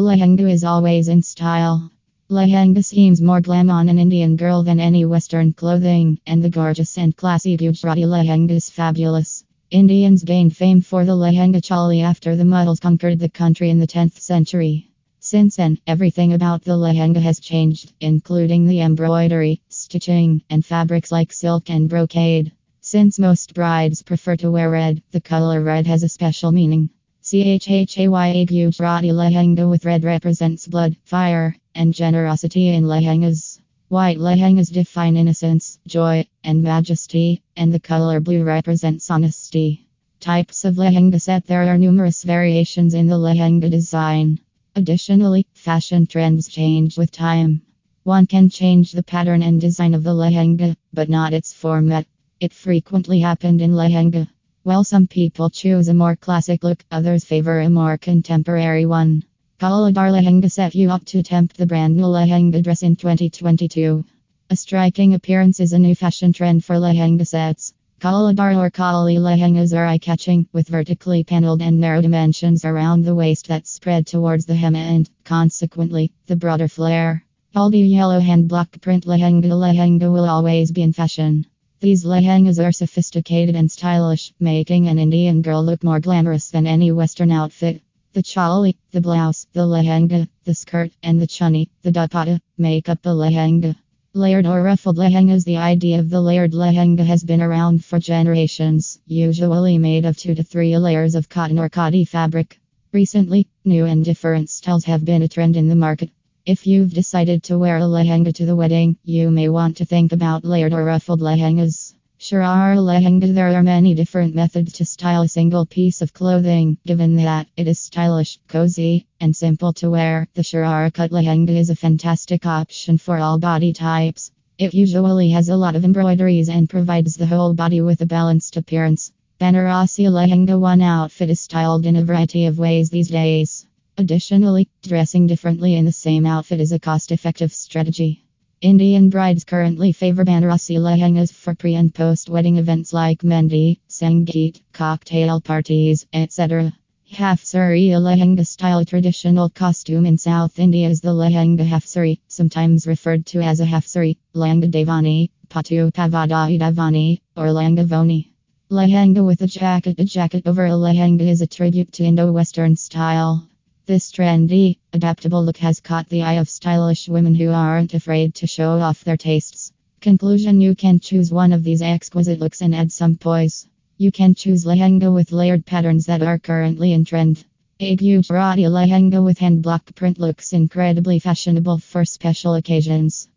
lehenga is always in style. Lehenga seems more glam on an Indian girl than any Western clothing, and the gorgeous and classy Gujarati lehenga is fabulous. Indians gained fame for the lehenga choli after the Mughals conquered the country in the 10th century. Since then, everything about the lehenga has changed, including the embroidery, stitching, and fabrics like silk and brocade. Since most brides prefer to wear red, the color red has a special meaning. CHHAYA Gujarati lehenga with red represents blood, fire, and generosity in lehengas. White lehengas define innocence, joy, and majesty, and the color blue represents honesty. Types of lehenga set There are numerous variations in the lehenga design. Additionally, fashion trends change with time. One can change the pattern and design of the lehenga, but not its format. It frequently happened in lehenga. While some people choose a more classic look, others favor a more contemporary one. Kalidar Lehenga set you up to tempt the brand new Lehenga dress in 2022. A striking appearance is a new fashion trend for Lehenga sets. Kalidar or Kali Lehengas are eye catching, with vertically paneled and narrow dimensions around the waist that spread towards the hem and, consequently, the broader flare. Baldi yellow hand block print Lehenga Lehenga will always be in fashion. These lehengas are sophisticated and stylish, making an Indian girl look more glamorous than any Western outfit. The choli, the blouse, the lehenga, the skirt, and the chunni, the dupatta, make up the lehenga. Layered or ruffled lehengas The idea of the layered lehenga has been around for generations, usually made of two to three layers of cotton or khadi fabric. Recently, new and different styles have been a trend in the market. If you've decided to wear a lehenga to the wedding, you may want to think about layered or ruffled lehengas. Sharara lehenga There are many different methods to style a single piece of clothing. Given that it is stylish, cozy, and simple to wear, the Sharara cut lehenga is a fantastic option for all body types. It usually has a lot of embroideries and provides the whole body with a balanced appearance. Banarasi lehenga One outfit is styled in a variety of ways these days. Additionally, dressing differently in the same outfit is a cost effective strategy. Indian brides currently favor Banarasi lehengas for pre and post wedding events like Mehndi, Sangeet, cocktail parties, etc. Half sari lehenga style traditional costume in South India is the lehenga half sari, sometimes referred to as a half sari, langa davani, patu pavadai davani, or langavoni. Lehenga with a jacket A jacket over a lehenga is a tribute to Indo-Western style. This trendy, adaptable look has caught the eye of stylish women who aren't afraid to show off their tastes. Conclusion You can choose one of these exquisite looks and add some poise. You can choose lehenga with layered patterns that are currently in trend. A Gujarati lehenga with hand block print looks incredibly fashionable for special occasions.